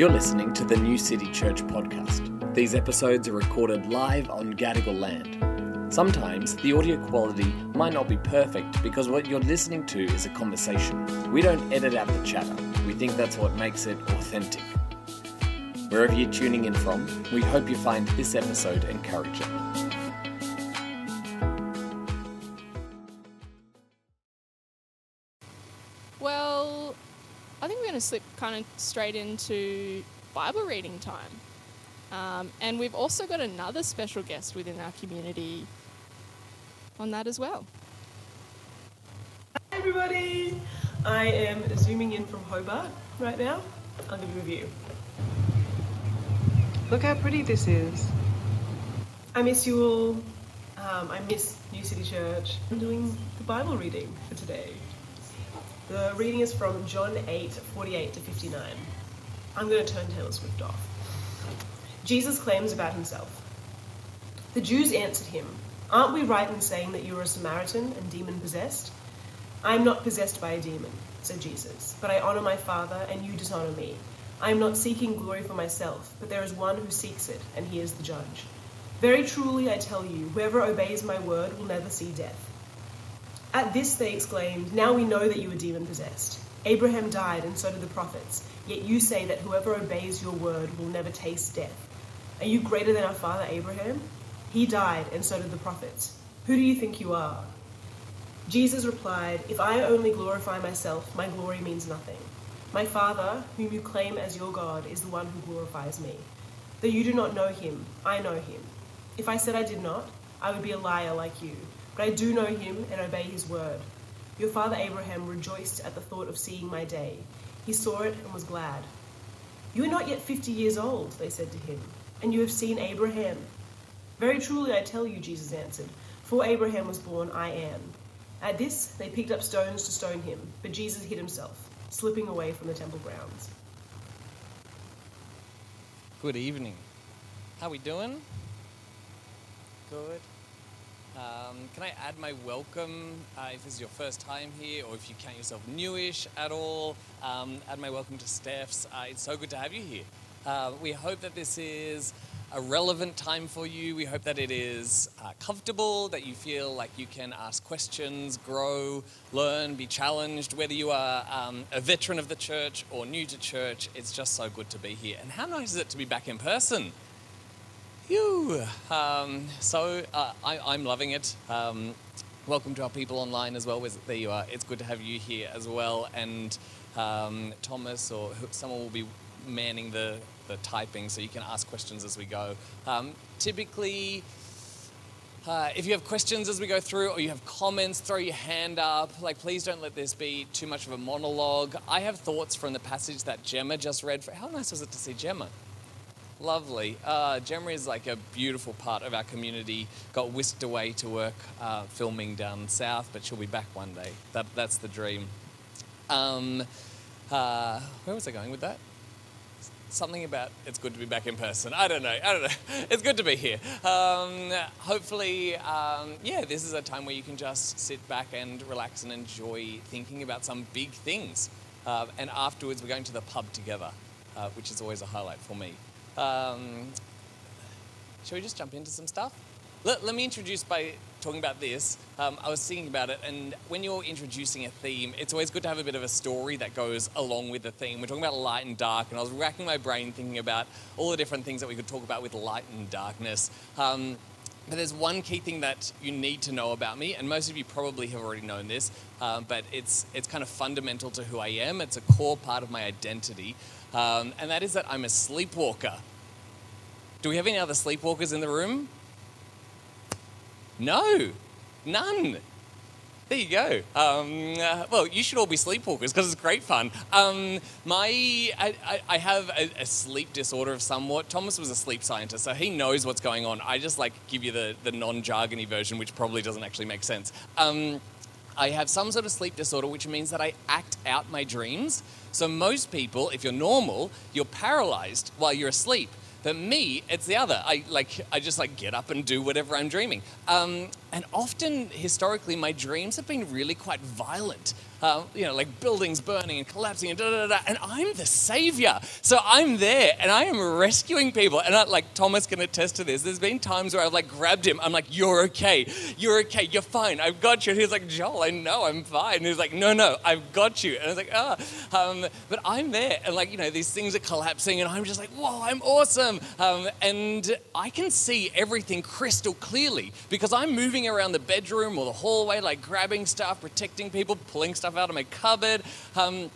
You're listening to the New City Church podcast. These episodes are recorded live on Gadigal land. Sometimes the audio quality might not be perfect because what you're listening to is a conversation. We don't edit out the chatter, we think that's what makes it authentic. Wherever you're tuning in from, we hope you find this episode encouraging. Slip kind of straight into Bible reading time. Um, and we've also got another special guest within our community on that as well. Hi everybody! I am zooming in from Hobart right now. I'll give you a view. Look how pretty this is. I miss you all. Um, I miss New City Church. I'm doing the Bible reading for today. The reading is from John 8 48 to 59. I'm going to turn Taylor Swift off. Jesus claims about himself. The Jews answered him, Aren't we right in saying that you are a Samaritan and demon possessed? I am not possessed by a demon, said Jesus, but I honor my Father, and you dishonor me. I am not seeking glory for myself, but there is one who seeks it, and he is the judge. Very truly I tell you, whoever obeys my word will never see death. At this they exclaimed, Now we know that you are demon possessed. Abraham died, and so did the prophets. Yet you say that whoever obeys your word will never taste death. Are you greater than our father Abraham? He died, and so did the prophets. Who do you think you are? Jesus replied, If I only glorify myself, my glory means nothing. My Father, whom you claim as your God, is the one who glorifies me. Though you do not know him, I know him. If I said I did not, I would be a liar like you. But I do know him and obey his word. Your father Abraham rejoiced at the thought of seeing my day. He saw it and was glad. You are not yet fifty years old, they said to him, and you have seen Abraham. Very truly I tell you, Jesus answered, before Abraham was born, I am. At this, they picked up stones to stone him, but Jesus hid himself, slipping away from the temple grounds. Good evening. How we doing? Good. Um, can I add my welcome uh, if this is your first time here or if you count yourself newish at all? Um, add my welcome to Steph's. Uh, it's so good to have you here. Uh, we hope that this is a relevant time for you. We hope that it is uh, comfortable, that you feel like you can ask questions, grow, learn, be challenged. Whether you are um, a veteran of the church or new to church, it's just so good to be here. And how nice is it to be back in person? Phew. Um, so uh, I, am loving it. Um, welcome to our people online as well. There you are. It's good to have you here as well. And um, Thomas or someone will be manning the, the typing so you can ask questions as we go. Um, typically, uh, if you have questions as we go through or you have comments, throw your hand up. Like, please don't let this be too much of a monologue. I have thoughts from the passage that Gemma just read. For, how nice was it to see Gemma? Lovely. Uh, is like a beautiful part of our community. Got whisked away to work uh, filming down south, but she'll be back one day. That, that's the dream. Um, uh, where was I going with that? Something about it's good to be back in person. I don't know. I don't know. It's good to be here. Um, hopefully, um, yeah, this is a time where you can just sit back and relax and enjoy thinking about some big things. Uh, and afterwards, we're going to the pub together, uh, which is always a highlight for me. Um, shall we just jump into some stuff? Let, let me introduce by talking about this. Um, I was thinking about it, and when you're introducing a theme, it's always good to have a bit of a story that goes along with the theme. We're talking about light and dark, and I was racking my brain thinking about all the different things that we could talk about with light and darkness. Um, but there's one key thing that you need to know about me, and most of you probably have already known this, uh, but it's, it's kind of fundamental to who I am. It's a core part of my identity, um, and that is that I'm a sleepwalker. Do we have any other sleepwalkers in the room? No, none. There you go. Um, uh, well, you should all be sleepwalkers because it's great fun. Um, my, I, I, have a, a, sleep disorder of somewhat. Thomas was a sleep scientist, so he knows what's going on. I just like give you the, the non-jargony version, which probably doesn't actually make sense. Um, I have some sort of sleep disorder, which means that I act out my dreams. So most people, if you're normal, you're paralyzed while you're asleep. But me, it's the other. I like I just like get up and do whatever I'm dreaming. Um, and often, historically, my dreams have been really quite violent. Um, you know, like buildings burning and collapsing and da da da. And I'm the savior. So I'm there and I am rescuing people. And I, like Thomas can attest to this. There's been times where I've like grabbed him. I'm like, you're okay. You're okay. You're fine. I've got you. And he's like, Joel, I know I'm fine. And he's like, no, no, I've got you. And I was like, ah. Um, but I'm there. And like, you know, these things are collapsing and I'm just like, whoa, I'm awesome. Um, and I can see everything crystal clearly because I'm moving around the bedroom or the hallway, like grabbing stuff, protecting people, pulling stuff out of my cupboard. Um,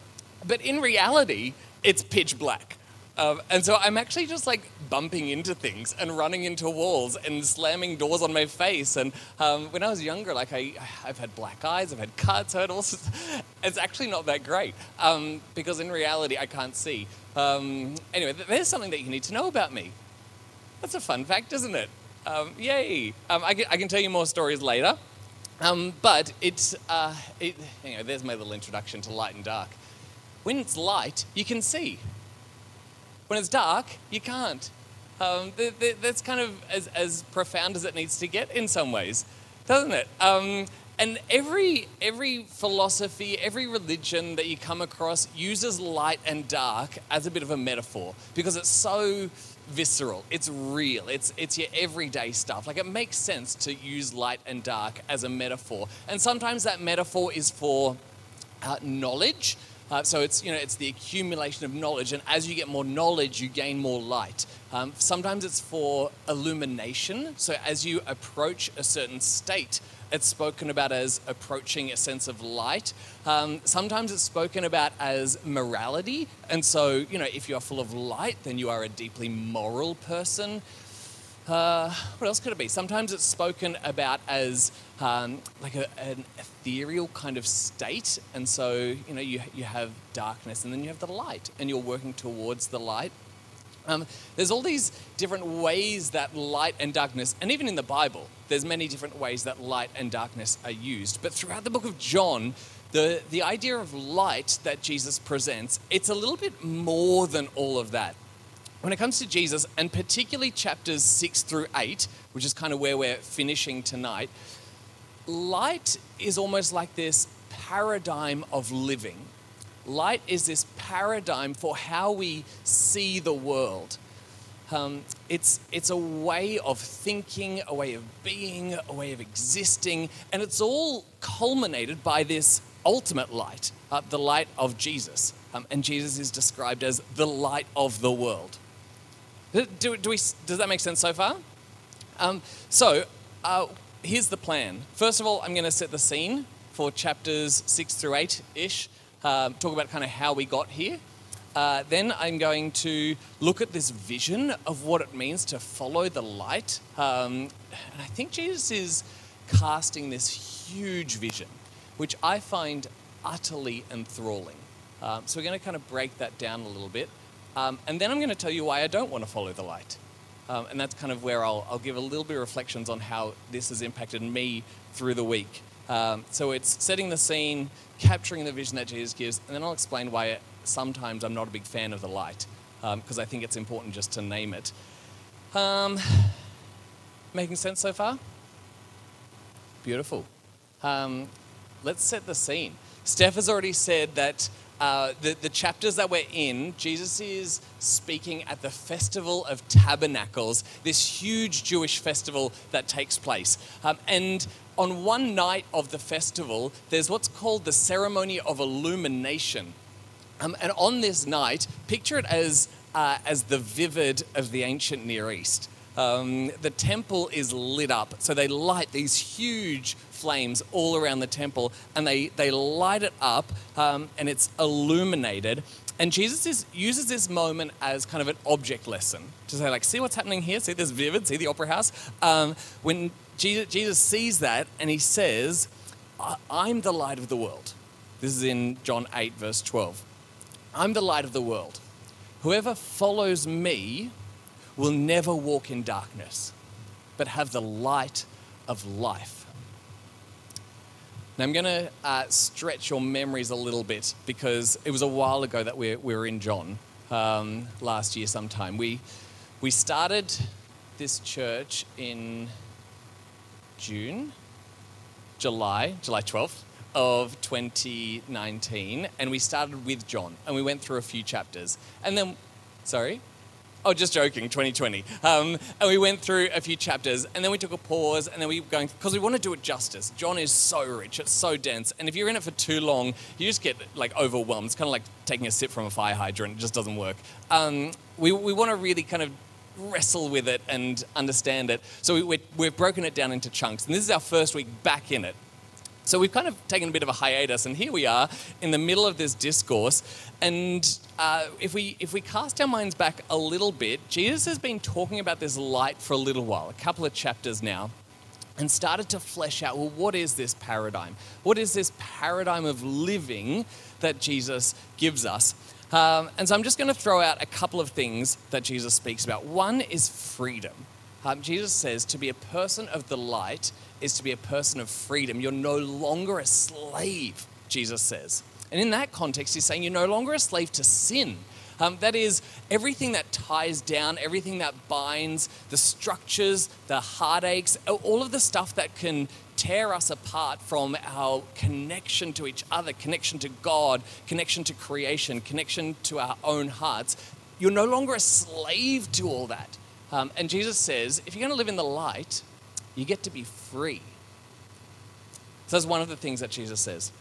but in reality, it's pitch black. Um, and so I'm actually just like bumping into things and running into walls and slamming doors on my face. And um, when I was younger, like I, I've had black eyes, I've had cuts, I've had all sorts. It's actually not that great um, because in reality, I can't see. Um, anyway, there's something that you need to know about me. That's a fun fact, isn't it? Um, yay! Um, I can, I, can, tell you more stories later. But it's, uh, it, there's my little introduction to light and dark. When it's light, you can see. When it's dark, you can't. Um, th- th- that's kind of as, as profound as it needs to get in some ways, doesn't it? Um, and every, every philosophy, every religion that you come across uses light and dark as a bit of a metaphor because it's so visceral, it's real, it's, it's your everyday stuff. Like it makes sense to use light and dark as a metaphor. And sometimes that metaphor is for uh, knowledge uh, so it's you know it's the accumulation of knowledge, and as you get more knowledge, you gain more light. Um, sometimes it's for illumination. So as you approach a certain state, it's spoken about as approaching a sense of light. Um, sometimes it's spoken about as morality, and so you know if you are full of light, then you are a deeply moral person. Uh, what else could it be? Sometimes it's spoken about as um, like a, an ethereal kind of state, and so you know you you have darkness, and then you have the light, and you're working towards the light. Um, there's all these different ways that light and darkness, and even in the Bible, there's many different ways that light and darkness are used. But throughout the book of John, the, the idea of light that Jesus presents, it's a little bit more than all of that when it comes to Jesus, and particularly chapters 6 through 8, which is kind of where we're finishing tonight, light is almost like this paradigm of living. Light is this paradigm for how we see the world. Um, it's, it's a way of thinking, a way of being, a way of existing, and it's all culminated by this ultimate light, uh, the light of Jesus. Um, and Jesus is described as the light of the world. Do, do we, does that make sense so far? Um, so, uh, here's the plan. First of all, I'm going to set the scene for chapters 6 through 8 ish, um, talk about kind of how we got here. Uh, then I'm going to look at this vision of what it means to follow the light. Um, and I think Jesus is casting this huge vision, which I find utterly enthralling. Um, so we're going to kind of break that down a little bit. Um, and then I'm going to tell you why I don't want to follow the light. Um, and that's kind of where I'll, I'll, give a little bit of reflections on how this has impacted me through the week. Um, so it's setting the scene, capturing the vision that Jesus gives, and then I'll explain why it, sometimes I'm not a big fan of the light, because um, I think it's important just to name it. Um, making sense so far? Beautiful. Um, let's set the scene. Steph has already said that uh, the, the chapters that we're in, Jesus is speaking at the Festival of Tabernacles, this huge Jewish festival that takes place. Um, and on one night of the festival, there's what's called the ceremony of illumination. Um, and on this night, picture it as, uh, as the vivid of the ancient Near East. Um, the temple is lit up. So they light these huge flames all around the temple and they, they light it up um, and it's illuminated. And Jesus is, uses this moment as kind of an object lesson to say, like, see what's happening here? See this vivid? See the opera house? Um, when Jesus, Jesus sees that and he says, I'm the light of the world. This is in John 8, verse 12. I'm the light of the world. Whoever follows me will never walk in darkness, but have the light of life. Now, I'm going to uh, stretch your memories a little bit because it was a while ago that we, we were in John um, last year sometime. We, we started this church in June, July, July 12th. of 2019, and we started with John, and we went through a few chapters. And then, sorry? Oh, just joking, 2020. Um, and we went through a few chapters, and then we took a pause, and then we were going, because we want to do it justice. John is so rich, it's so dense, and if you're in it for too long, you just get like overwhelmed. It's kind of like taking a sip from a fire hydrant, it just doesn't work. Um, we, we want to really kind of wrestle with it and understand it. So we, we, we've broken it down into chunks, and this is our first week back in it. So we've kind of taken a bit of a hiatus, and here we are in the middle of this discourse. And uh, if we if we cast our minds back a little bit, Jesus has been talking about this light for a little while, a couple of chapters now, and started to flesh out. Well, what is this paradigm? What is this paradigm of living that Jesus gives us? Um, and so I'm just going to throw out a couple of things that Jesus speaks about. One is freedom. Um, Jesus says to be a person of the light is to be a person of freedom. You're no longer a slave, Jesus says. And in that context, he's saying you're no longer a slave to sin. Um, that is everything that ties down, everything that binds, the structures, the heartaches, all of the stuff that can tear us apart from our connection to each other, connection to God, connection to creation, connection to our own hearts. You're no longer a slave to all that. Um, and Jesus says, if you're going to live in the light, you get to be free. So that's one of the things that Jesus says.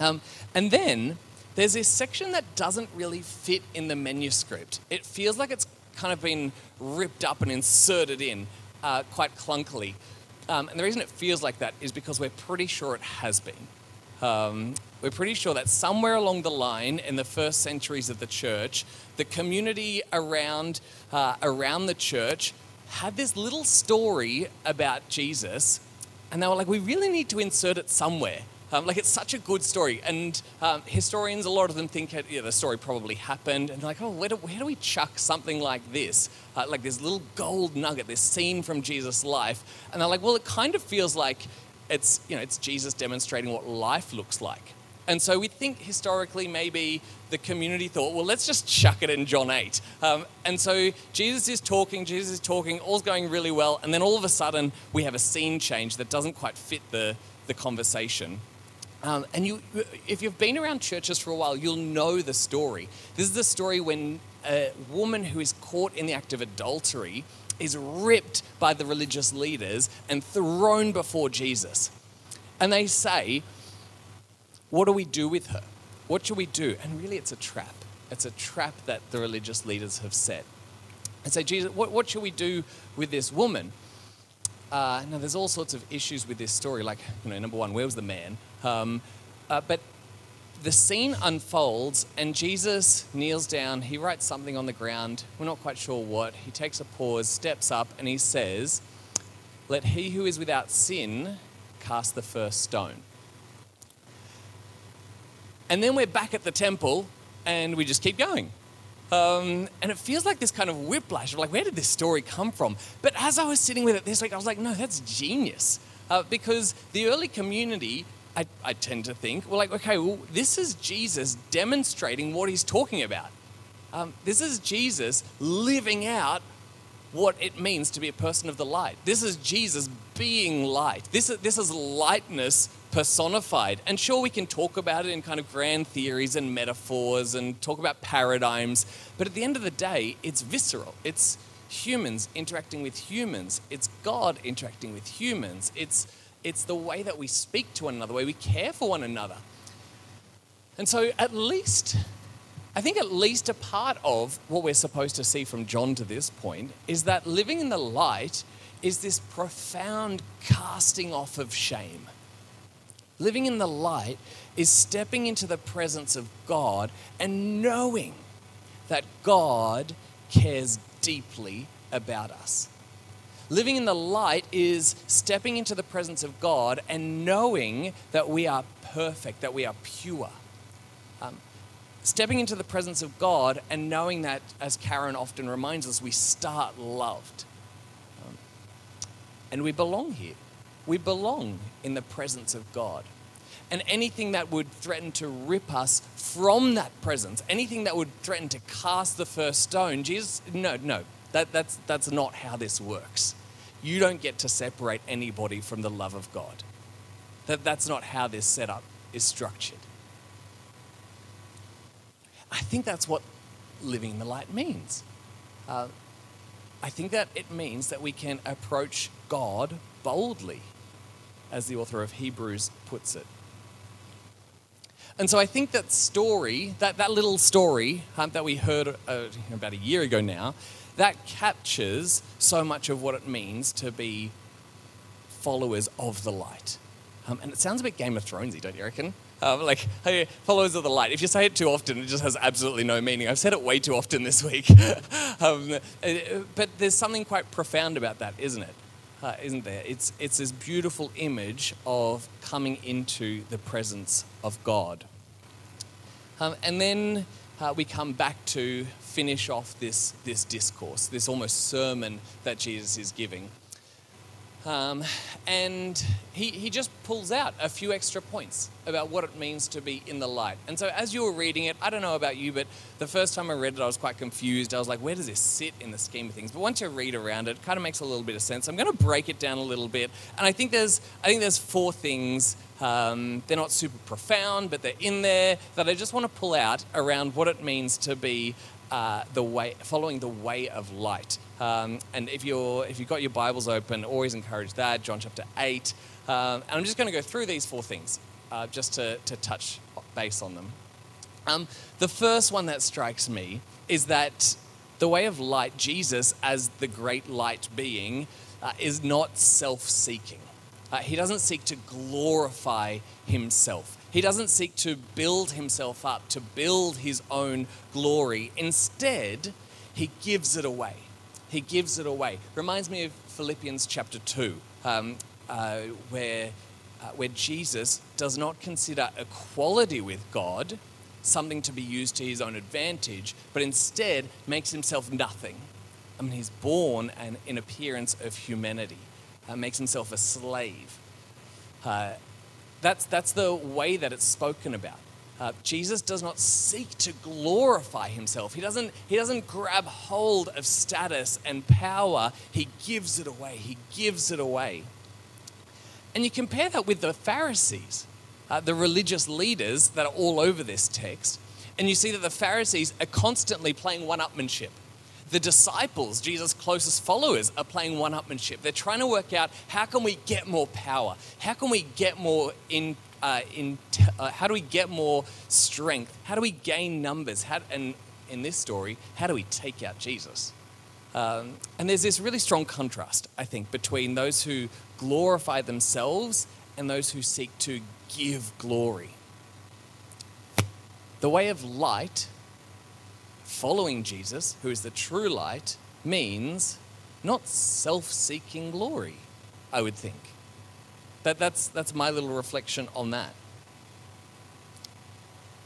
Um, and then there's this section that doesn't really fit in the manuscript. It feels like it's kind of been ripped up and inserted in uh, quite clunkily. Um, and the reason it feels like that is because we're pretty sure it has been. Um, we're pretty sure that somewhere along the line in the first centuries of the church, the community around, uh, around the church had this little story about Jesus, and they were like, we really need to insert it somewhere. Um, like it's such a good story, and um, historians, a lot of them think yeah, the story probably happened, and like, oh, where do, where do we chuck something like this, uh, like this little gold nugget, this scene from Jesus' life? And they're like, well, it kind of feels like it's you know it's Jesus demonstrating what life looks like. And so we think historically maybe the community thought, well, let's just chuck it in John 8. Um, and so Jesus is talking, Jesus is talking, all's going really well. And then all of a sudden, we have a scene change that doesn't quite fit the, the conversation. Um, and you, if you've been around churches for a while, you'll know the story. This is the story when a woman who is caught in the act of adultery is ripped by the religious leaders and thrown before Jesus. And they say, what do we do with her? What should we do? And really, it's a trap. It's a trap that the religious leaders have set. And say, Jesus, what, what should we do with this woman? Uh, now, there's all sorts of issues with this story. Like, you know, number one, where was the man? Um, uh, but the scene unfolds, and Jesus kneels down. He writes something on the ground. We're not quite sure what. He takes a pause, steps up, and he says, Let he who is without sin cast the first stone. And then we're back at the temple and we just keep going. Um, and it feels like this kind of whiplash of like, where did this story come from? But as I was sitting with it this week, I was like, no, that's genius. Uh, because the early community, I, I tend to think, were like, okay, well, this is Jesus demonstrating what he's talking about. Um, this is Jesus living out what it means to be a person of the light. This is Jesus being light. This is, this is lightness personified. And sure, we can talk about it in kind of grand theories and metaphors and talk about paradigms, but at the end of the day, it's visceral. It's humans interacting with humans, it's God interacting with humans, it's, it's the way that we speak to one another, the way we care for one another. And so, at least, I think at least a part of what we're supposed to see from John to this point is that living in the light is this profound casting off of shame. Living in the light is stepping into the presence of God and knowing that God cares deeply about us. Living in the light is stepping into the presence of God and knowing that we are perfect, that we are pure. Um, stepping into the presence of God and knowing that, as Karen often reminds us, we start loved. Um, and we belong here. We belong in the presence of God. And anything that would threaten to rip us from that presence, anything that would threaten to cast the first stone, Jesus, no, no, that, that's, that's not how this works. You don't get to separate anybody from the love of God. That that's not how this setup is structured. I think that's what living in the light means. Uh, I think that it means that we can approach God boldly, as the author of Hebrews puts it. And so I think that story, that, that little story um, that we heard uh, about a year ago now, that captures so much of what it means to be followers of the light. Um, and it sounds a bit Game of Thronesy, don't you reckon? Um, like, hey, followers of the light. If you say it too often, it just has absolutely no meaning. I've said it way too often this week. um, uh, but there's something quite profound about that, isn't it? Uh, not there? It's, it's this beautiful image of coming into the presence of God. Um, and then uh, we come back to finish off this, this discourse, this almost sermon that Jesus is giving. Um, and he, he just pulls out a few extra points about what it means to be in the light. And so, as you were reading it, I don't know about you, but the first time I read it, I was quite confused. I was like, where does this sit in the scheme of things? But once you read around it, it kind of makes a little bit of sense. I'm going to break it down a little bit. And I think there's, I think there's four things. Um, they're not super profound, but they're in there that I just want to pull out around what it means to be uh, the way, following the way of light. Um, and if you're if you've got your Bibles open, always encourage that. John chapter eight. Um, and I'm just going to go through these four things uh, just to, to touch base on them. Um, the first one that strikes me is that the way of light, Jesus as the great light being, uh, is not self-seeking. Uh, he doesn't seek to glorify himself. He doesn't seek to build himself up, to build his own glory. Instead, he gives it away. He gives it away. Reminds me of Philippians chapter 2, um, uh, where, uh, where Jesus does not consider equality with God something to be used to his own advantage, but instead makes himself nothing. I mean, he's born an, in appearance of humanity, uh, makes himself a slave. Uh, that's, that's the way that it's spoken about. Uh, Jesus does not seek to glorify himself. He doesn't, he doesn't grab hold of status and power. He gives it away. He gives it away. And you compare that with the Pharisees, uh, the religious leaders that are all over this text, and you see that the Pharisees are constantly playing one upmanship. The disciples, Jesus' closest followers, are playing one upmanship. They're trying to work out how can we get more power? How can we get more in, uh, in uh, how do we get more strength? How do we gain numbers? How, and in this story, how do we take out Jesus? Um, and there's this really strong contrast, I think, between those who glorify themselves and those who seek to give glory. The way of light following Jesus, who is the true light, means not self seeking glory, I would think. That, that's, that's my little reflection on that.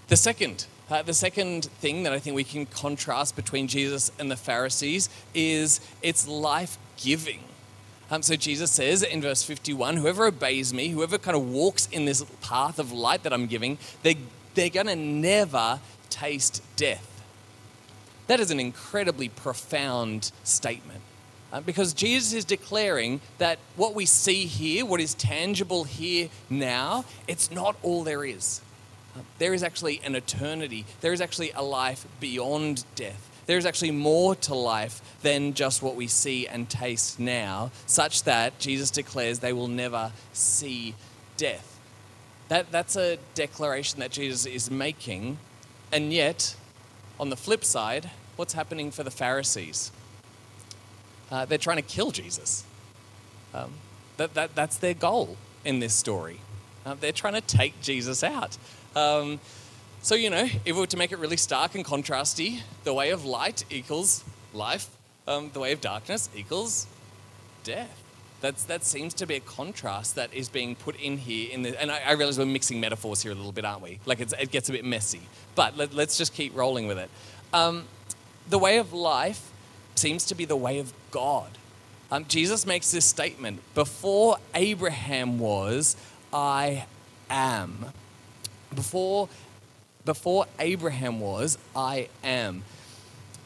The second, uh, the second thing that I think we can contrast between Jesus and the Pharisees is it's life giving. Um, so Jesus says in verse 51 whoever obeys me, whoever kind of walks in this path of light that I'm giving, they're, they're going to never taste death. That is an incredibly profound statement. Uh, because Jesus is declaring that what we see here, what is tangible here now, it's not all there is. Uh, there is actually an eternity, there is actually a life beyond death. There is actually more to life than just what we see and taste now, such that Jesus declares they will never see death. That, that's a declaration that Jesus is making, and yet, on the flip side, what's happening for the Pharisees? Uh, they're trying to kill Jesus. Um, that, that, that's their goal in this story. Uh, they're trying to take Jesus out. Um, so, you know, if we were to make it really stark and contrasty, the way of light equals life, um, the way of darkness equals death. That's, that seems to be a contrast that is being put in here. In the, and I, I realize we're mixing metaphors here a little bit, aren't we? Like it gets a bit messy. But let, us just keep rolling with it. Um, the way of life seems to be the way of God. Um, Jesus makes this statement Before Abraham was, I am. Before, before Abraham was, I am.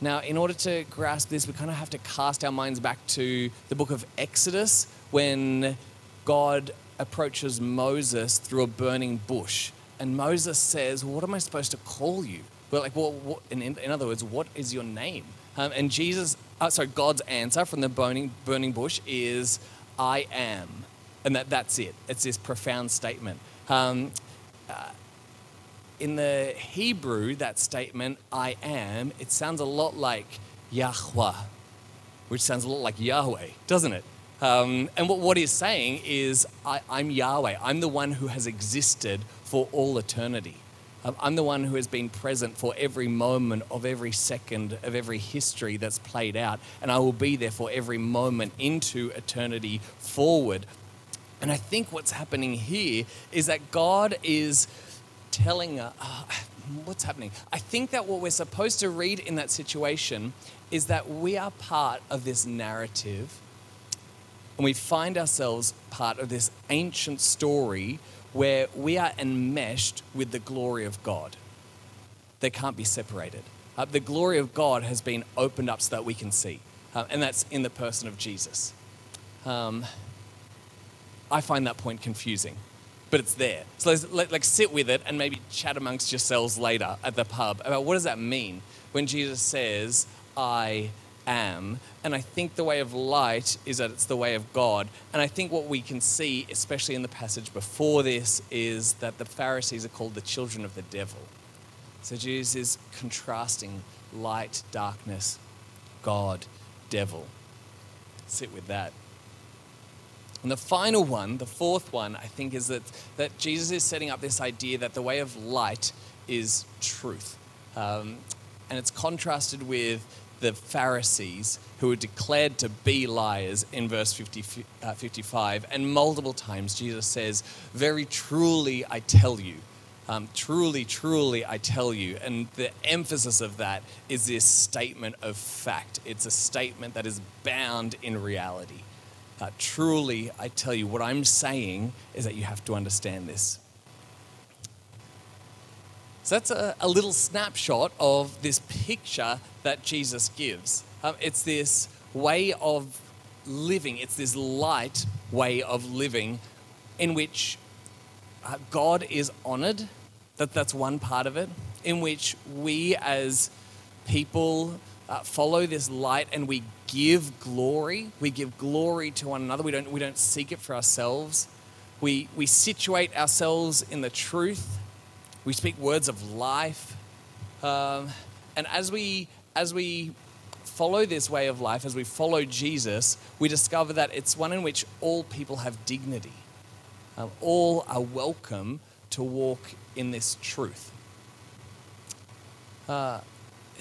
Now, in order to grasp this, we kind of have to cast our minds back to the book of Exodus when God approaches Moses through a burning bush. And Moses says, What am I supposed to call you? Well, like, what, what, in, in other words, what is your name? Um, and Jesus, uh, sorry, God's answer from the burning, burning bush is, I am. And that, that's it. It's this profound statement. Um, uh, in the Hebrew, that statement, I am, it sounds a lot like Yahweh, which sounds a lot like Yahweh, doesn't it? Um, and what, what he's saying is, I, I'm Yahweh. I'm the one who has existed for all eternity. Um, I'm the one who has been present for every moment of every second of every history that's played out. And I will be there for every moment into eternity forward. And I think what's happening here is that God is telling us. Uh, what's happening? I think that what we're supposed to read in that situation is that we are part of this narrative and we find ourselves part of this ancient story where we are enmeshed with the glory of God. They can't be separated. Uh, the glory of God has been opened up so that we can see, uh, and that's in the person of Jesus. Um, I find that point confusing, but it's there. So let's, let, like sit with it and maybe chat amongst yourselves later at the pub about what does that mean when Jesus says, "I am. And I think the way of light is that it's the way of God. And I think what we can see, especially in the passage before this, is that the Pharisees are called the children of the devil. So Jesus is contrasting light, darkness, God, devil. Sit with that. And the final one, the fourth one, I think, is that, that Jesus is setting up this idea that the way of light is truth. Um, and it's contrasted with the Pharisees who were declared to be liars in verse 50, uh, 55. And multiple times Jesus says, Very truly I tell you. Um, truly, truly, I tell you. And the emphasis of that is this statement of fact. It's a statement that is bound in reality. Uh, truly, I tell you, what I'm saying is that you have to understand this. So that's a, a little snapshot of this picture that Jesus gives. Um, it's this way of living, it's this light way of living in which uh, God is honored. That, that's one part of it. In which we as people uh, follow this light and we give glory. We give glory to one another. We don't, we don't seek it for ourselves. We, we situate ourselves in the truth we speak words of life. Um, and as we, as we follow this way of life, as we follow Jesus, we discover that it's one in which all people have dignity. Um, all are welcome to walk in this truth. Uh,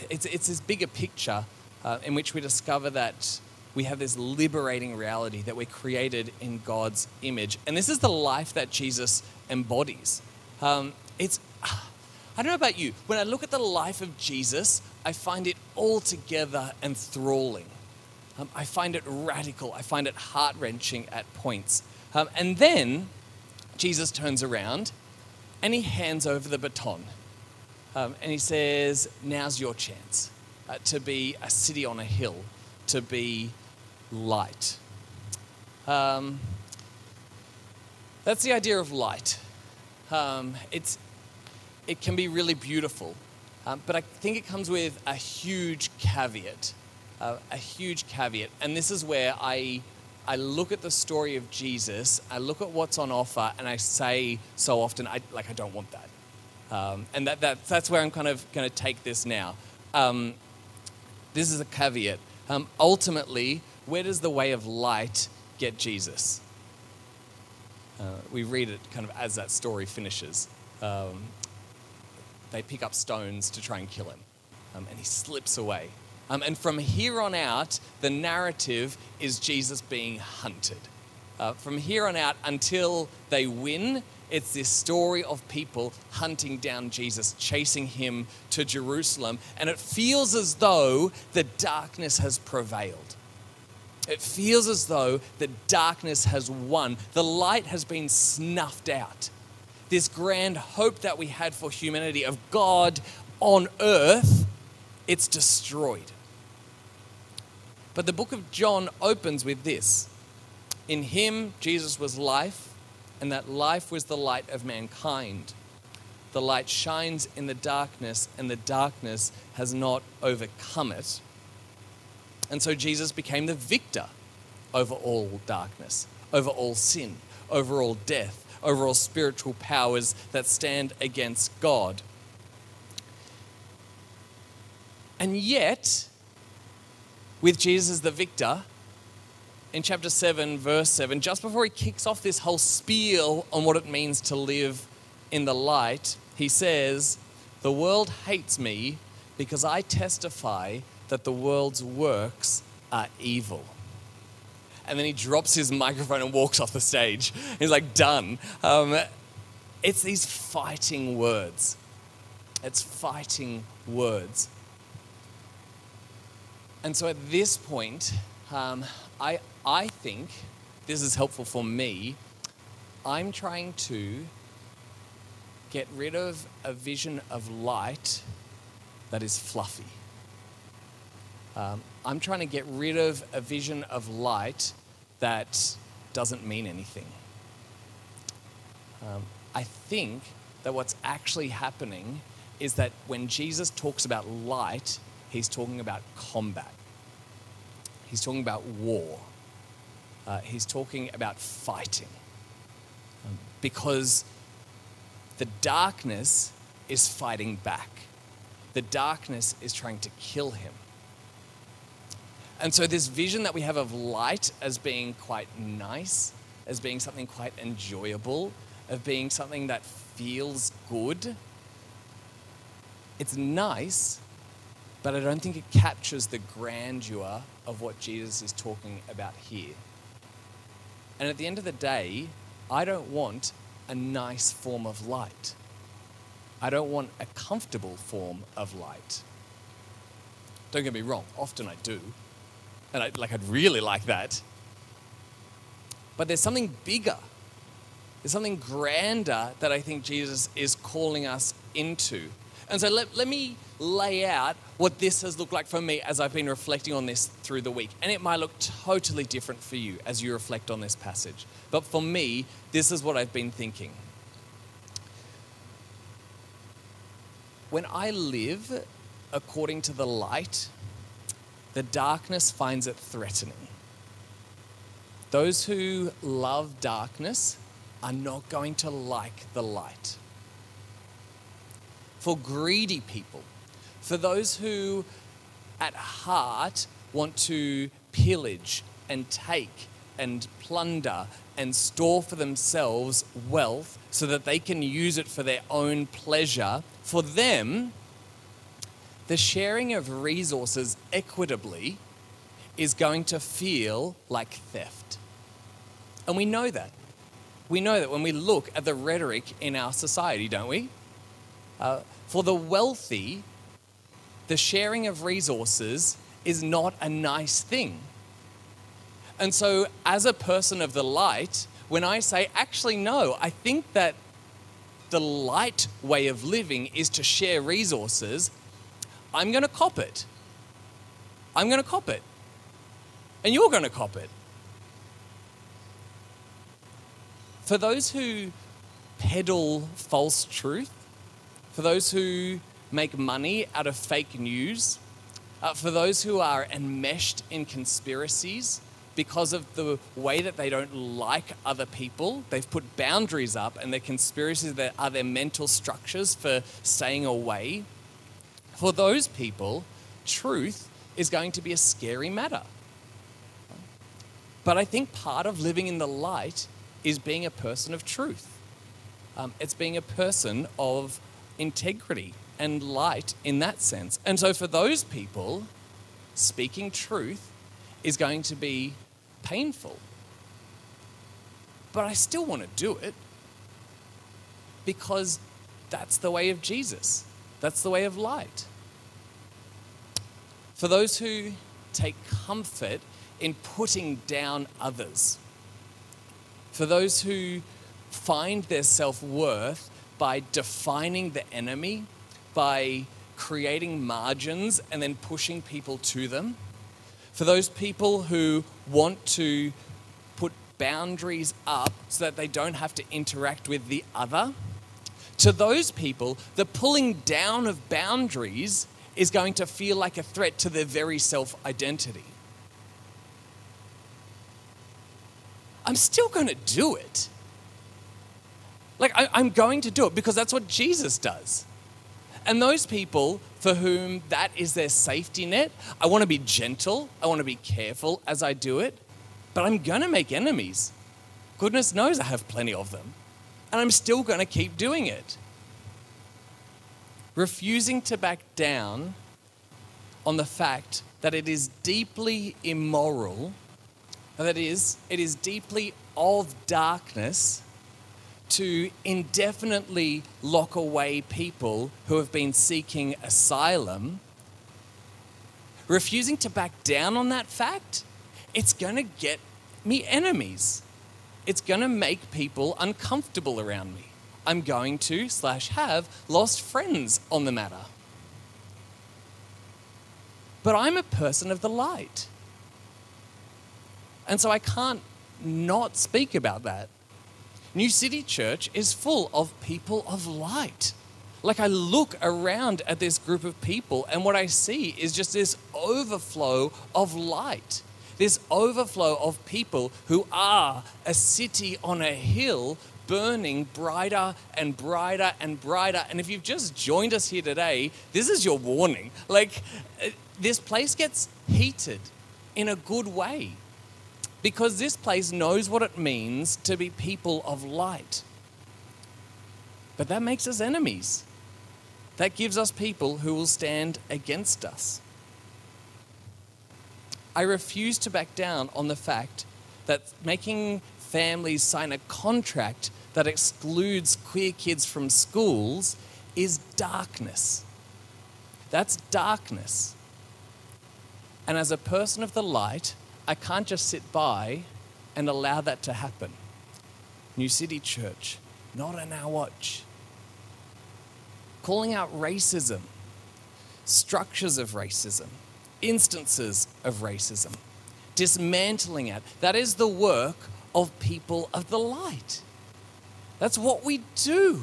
it's, it's this bigger picture uh, in which we discover that we have this liberating reality that we're created in God's image. And this is the life that Jesus embodies. Um, it's, I don't know about you, when I look at the life of Jesus, I find it altogether enthralling. Um, I find it radical. I find it heart wrenching at points. Um, and then Jesus turns around and he hands over the baton. Um, and he says, Now's your chance uh, to be a city on a hill, to be light. Um, that's the idea of light. Um, it's, it can be really beautiful. Um, but I think it comes with a huge caveat, uh, a huge caveat. And this is where I, I look at the story of Jesus, I look at what's on offer, and I say so often, I, like, I don't want that. Um, and that, that, that's where I'm kind of going to take this now. Um, this is a caveat. Um, ultimately, where does the way of light get Jesus? Uh, we read it kind of as that story finishes. Um, they pick up stones to try and kill him. Um, and he slips away. Um, and from here on out, the narrative is Jesus being hunted. Uh, from here on out until they win, it's this story of people hunting down Jesus, chasing him to Jerusalem. And it feels as though the darkness has prevailed. It feels as though the darkness has won. The light has been snuffed out this grand hope that we had for humanity of God on earth, it's destroyed. But the book of John opens with this In him, Jesus was life, and that life was the light of mankind. The light shines in the darkness, and the darkness has not overcome it. And so Jesus became the victor over all darkness, over all sin, over all death, over all spiritual powers that stand against God. And yet, with Jesus the victor, in chapter 7, verse 7, just before he kicks off this whole spiel on what it means to live in the light, he says, The world hates me because I testify that the world's works are evil. And then he drops his microphone and walks off the stage. He's like, done. Um, it's these fighting words. It's fighting words. And so at this point, um, I, I think this is helpful for me. I'm trying to get rid of a vision of light that is fluffy. Um, I'm trying to get rid of a vision of light that doesn't mean anything. Um, I think that what's actually happening is that when Jesus talks about light, he's talking about combat. He's talking about war. Uh, he's talking about fighting. Because the darkness is fighting back, the darkness is trying to kill him. And so, this vision that we have of light as being quite nice, as being something quite enjoyable, of being something that feels good, it's nice, but I don't think it captures the grandeur of what Jesus is talking about here. And at the end of the day, I don't want a nice form of light. I don't want a comfortable form of light. Don't get me wrong, often I do. And I, like I'd really like that. But there's something bigger. There's something grander that I think Jesus is calling us into. And so let, let me lay out what this has looked like for me as I've been reflecting on this through the week. And it might look totally different for you as you reflect on this passage. But for me, this is what I've been thinking. When I live according to the light, the darkness finds it threatening. Those who love darkness are not going to like the light. For greedy people, for those who at heart want to pillage and take and plunder and store for themselves wealth so that they can use it for their own pleasure, for them, the sharing of resources equitably is going to feel like theft. And we know that. We know that when we look at the rhetoric in our society, don't we? Uh, for the wealthy, the sharing of resources is not a nice thing. And so, as a person of the light, when I say, actually, no, I think that the light way of living is to share resources, I'm going to cop it. I'm going to cop it. And you're going to cop it. For those who peddle false truth, for those who make money out of fake news, uh, for those who are enmeshed in conspiracies because of the way that they don't like other people, they've put boundaries up, and their conspiracies are their mental structures for staying away. For those people, truth is going to be a scary matter. But I think part of living in the light is being a person of truth. Um, it's being a person of integrity and light in that sense. And so for those people, speaking truth is going to be painful. But I still want to do it because that's the way of Jesus, that's the way of light. For those who take comfort in putting down others, for those who find their self worth by defining the enemy by creating margins and then pushing people to them. For those people who want to put boundaries up so that they don't have to interact with the other, to those people, the pulling down of boundaries is going to feel like a threat to their very self identity. I'm still going to do it. Like, I, am going to do it because that's what Jesus does. And those people for whom that is their safety net, I want to be gentle, I want to be careful as I do it, but I'm going to make enemies. Goodness knows I have plenty of them. And I'm still going to keep doing it. Refusing to back down on the fact that it is deeply immoral, that is, it is deeply of darkness to indefinitely lock away people who have been seeking asylum, refusing to back down on that fact, it's going to get me enemies. It's going to make people uncomfortable around me. I'm going to, slash, have lost friends on the matter. But I'm a person of the light. And so I can't not speak about that. New City Church is full of people of light. Like I look around at this group of people, and what I see is just this overflow of light, this overflow of people who are a city on a hill burning brighter and brighter and brighter. And if you've just joined us here today, this is your warning. Like, uh, this place gets heated in a good way because this place knows what it means to be people of light. But that makes us enemies. That gives us people who will stand against us. I refuse to back down on the fact that making families sign a contract that excludes queer kids from schools is darkness. That's darkness. And as a person of the light, I can't just sit by and allow that to happen. New City Church, not on our watch. Calling out racism, structures of racism, instances of racism, dismantling it. That is the work of people of the light. That's what we do.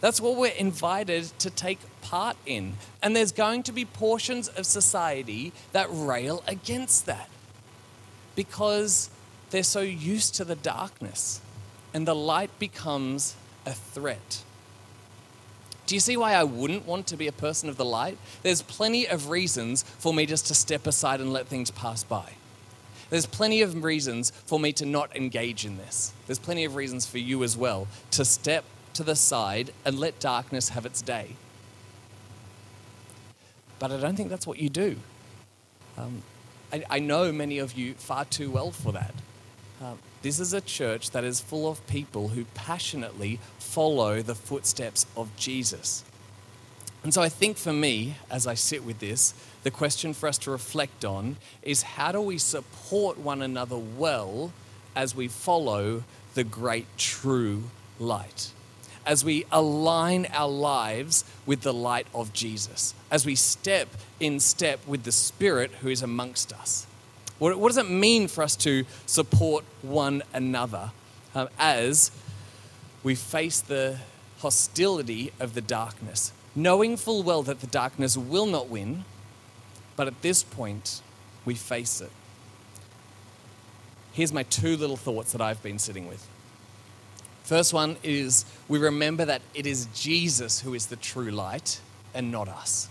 That's what we're invited to take part in. And there's going to be portions of society that rail against that because they're so used to the darkness and the light becomes a threat. Do you see why I wouldn't want to be a person of the light? There's plenty of reasons for me just to step aside and let things pass by. There's plenty of reasons for me to not engage in this. There's plenty of reasons for you as well to step to the side and let darkness have its day. But I don't think that's what you do. Um, I, I know many of you far too well for that. Uh, this is a church that is full of people who passionately follow the footsteps of Jesus. And so I think for me, as I sit with this, the question for us to reflect on is how do we support one another well as we follow the great true light? As we align our lives with the light of Jesus, as we step in step with the Spirit who is amongst us. What, what does it mean for us to support one another um, as we face the hostility of the darkness, knowing full well that the darkness will not win, but at this point, we face it? Here's my two little thoughts that I've been sitting with. First one is we remember that it is Jesus who is the true light and not us.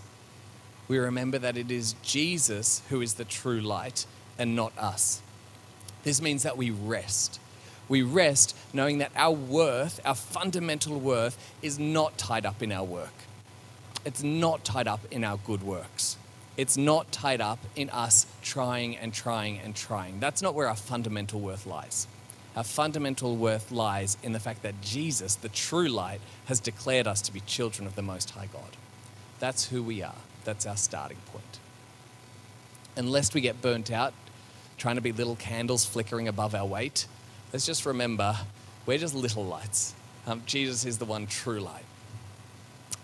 We remember that it is Jesus who is the true light and not us. This means that we rest. We rest knowing that our worth, our fundamental worth, is not tied up in our work. It's not tied up in our good works. It's not tied up in us trying and trying and trying. That's not where our fundamental worth lies. Our fundamental worth lies in the fact that Jesus, the true light, has declared us to be children of the Most High God. That's who we are. That's our starting point. And lest we get burnt out trying to be little candles flickering above our weight, let's just remember we're just little lights. Um, Jesus is the one true light.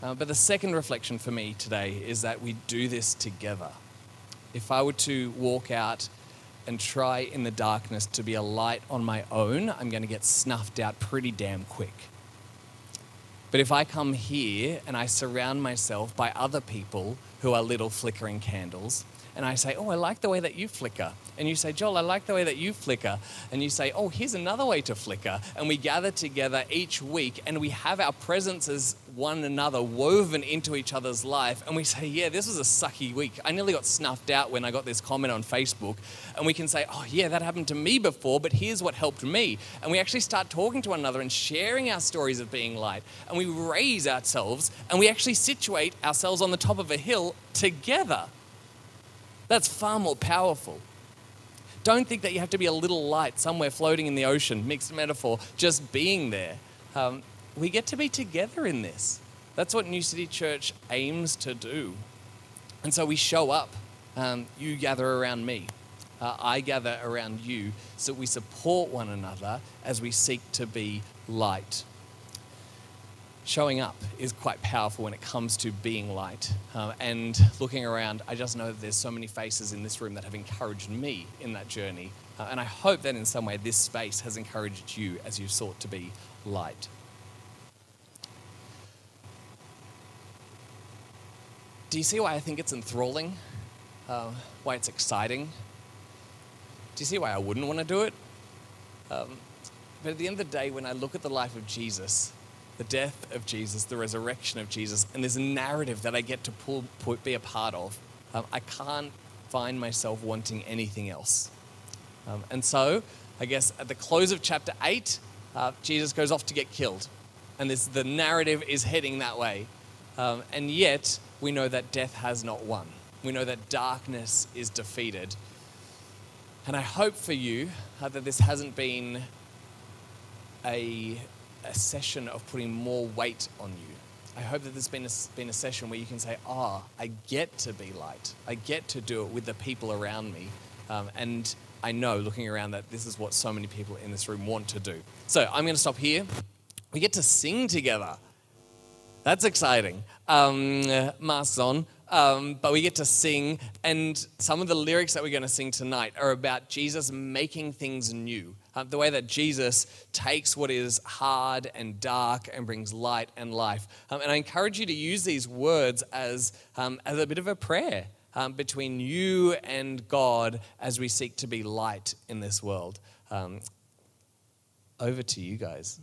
Uh, but the second reflection for me today is that we do this together. If I were to walk out and try in the darkness to be a light on my own, I'm going to get snuffed out pretty damn quick. But if I come here and I surround myself by other people who are little flickering candles, and I say, Oh, I like the way that you flicker. And you say, Joel, I like the way that you flicker. And you say, Oh, here's another way to flicker. And we gather together each week and we have our presence as one another woven into each other's life. And we say, Yeah, this was a sucky week. I nearly got snuffed out when I got this comment on Facebook. And we can say, Oh, yeah, that happened to me before, but here's what helped me. And we actually start talking to one another and sharing our stories of being light. And we raise ourselves and we actually situate ourselves on the top of a hill together. That's far more powerful. Don't think that you have to be a little light somewhere floating in the ocean, mixed metaphor, just being there. Um, we get to be together in this. That's what New City Church aims to do. And so we show up. Um, you gather around me. Uh, I gather around you so we support one another as we seek to be light showing up is quite powerful when it comes to being light. Uh, and looking around, I just know that there's so many faces in this room that have encouraged me in that journey. Uh, and I hope that in some way this space has encouraged you as you sought to be light. Do you see why I think it's enthralling? Uh, why it's exciting? Do you see why I wouldn't want to do it? Um, but at the end of the day, when I look at the life of Jesus, the death of Jesus, the resurrection of Jesus, and there's a narrative that I get to pull, put, be a part of. Um, I can't find myself wanting anything else. Um, and so, I guess at the close of chapter 8, uh, Jesus goes off to get killed. And this, the narrative is heading that way. Um, and yet, we know that death has not won. We know that darkness is defeated. And I hope for you uh, that this hasn't been a a session of putting more weight on you. I hope that there's been a, been a session where you can say, ah, oh, I get to be light. I get to do it with the people around me. Um, and I know, looking around, that this is what so many people in this room want to do. So I'm going to stop here. We get to sing together. That's exciting. Um, masks on. Um, but we get to sing, and some of the lyrics that we're going to sing tonight are about Jesus making things new. Uh, the way that Jesus takes what is hard and dark and brings light and life. Um, and I encourage you to use these words as, um, as a bit of a prayer um, between you and God as we seek to be light in this world. Um, over to you guys.